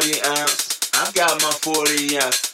40 ounce. I got my 40 ounce.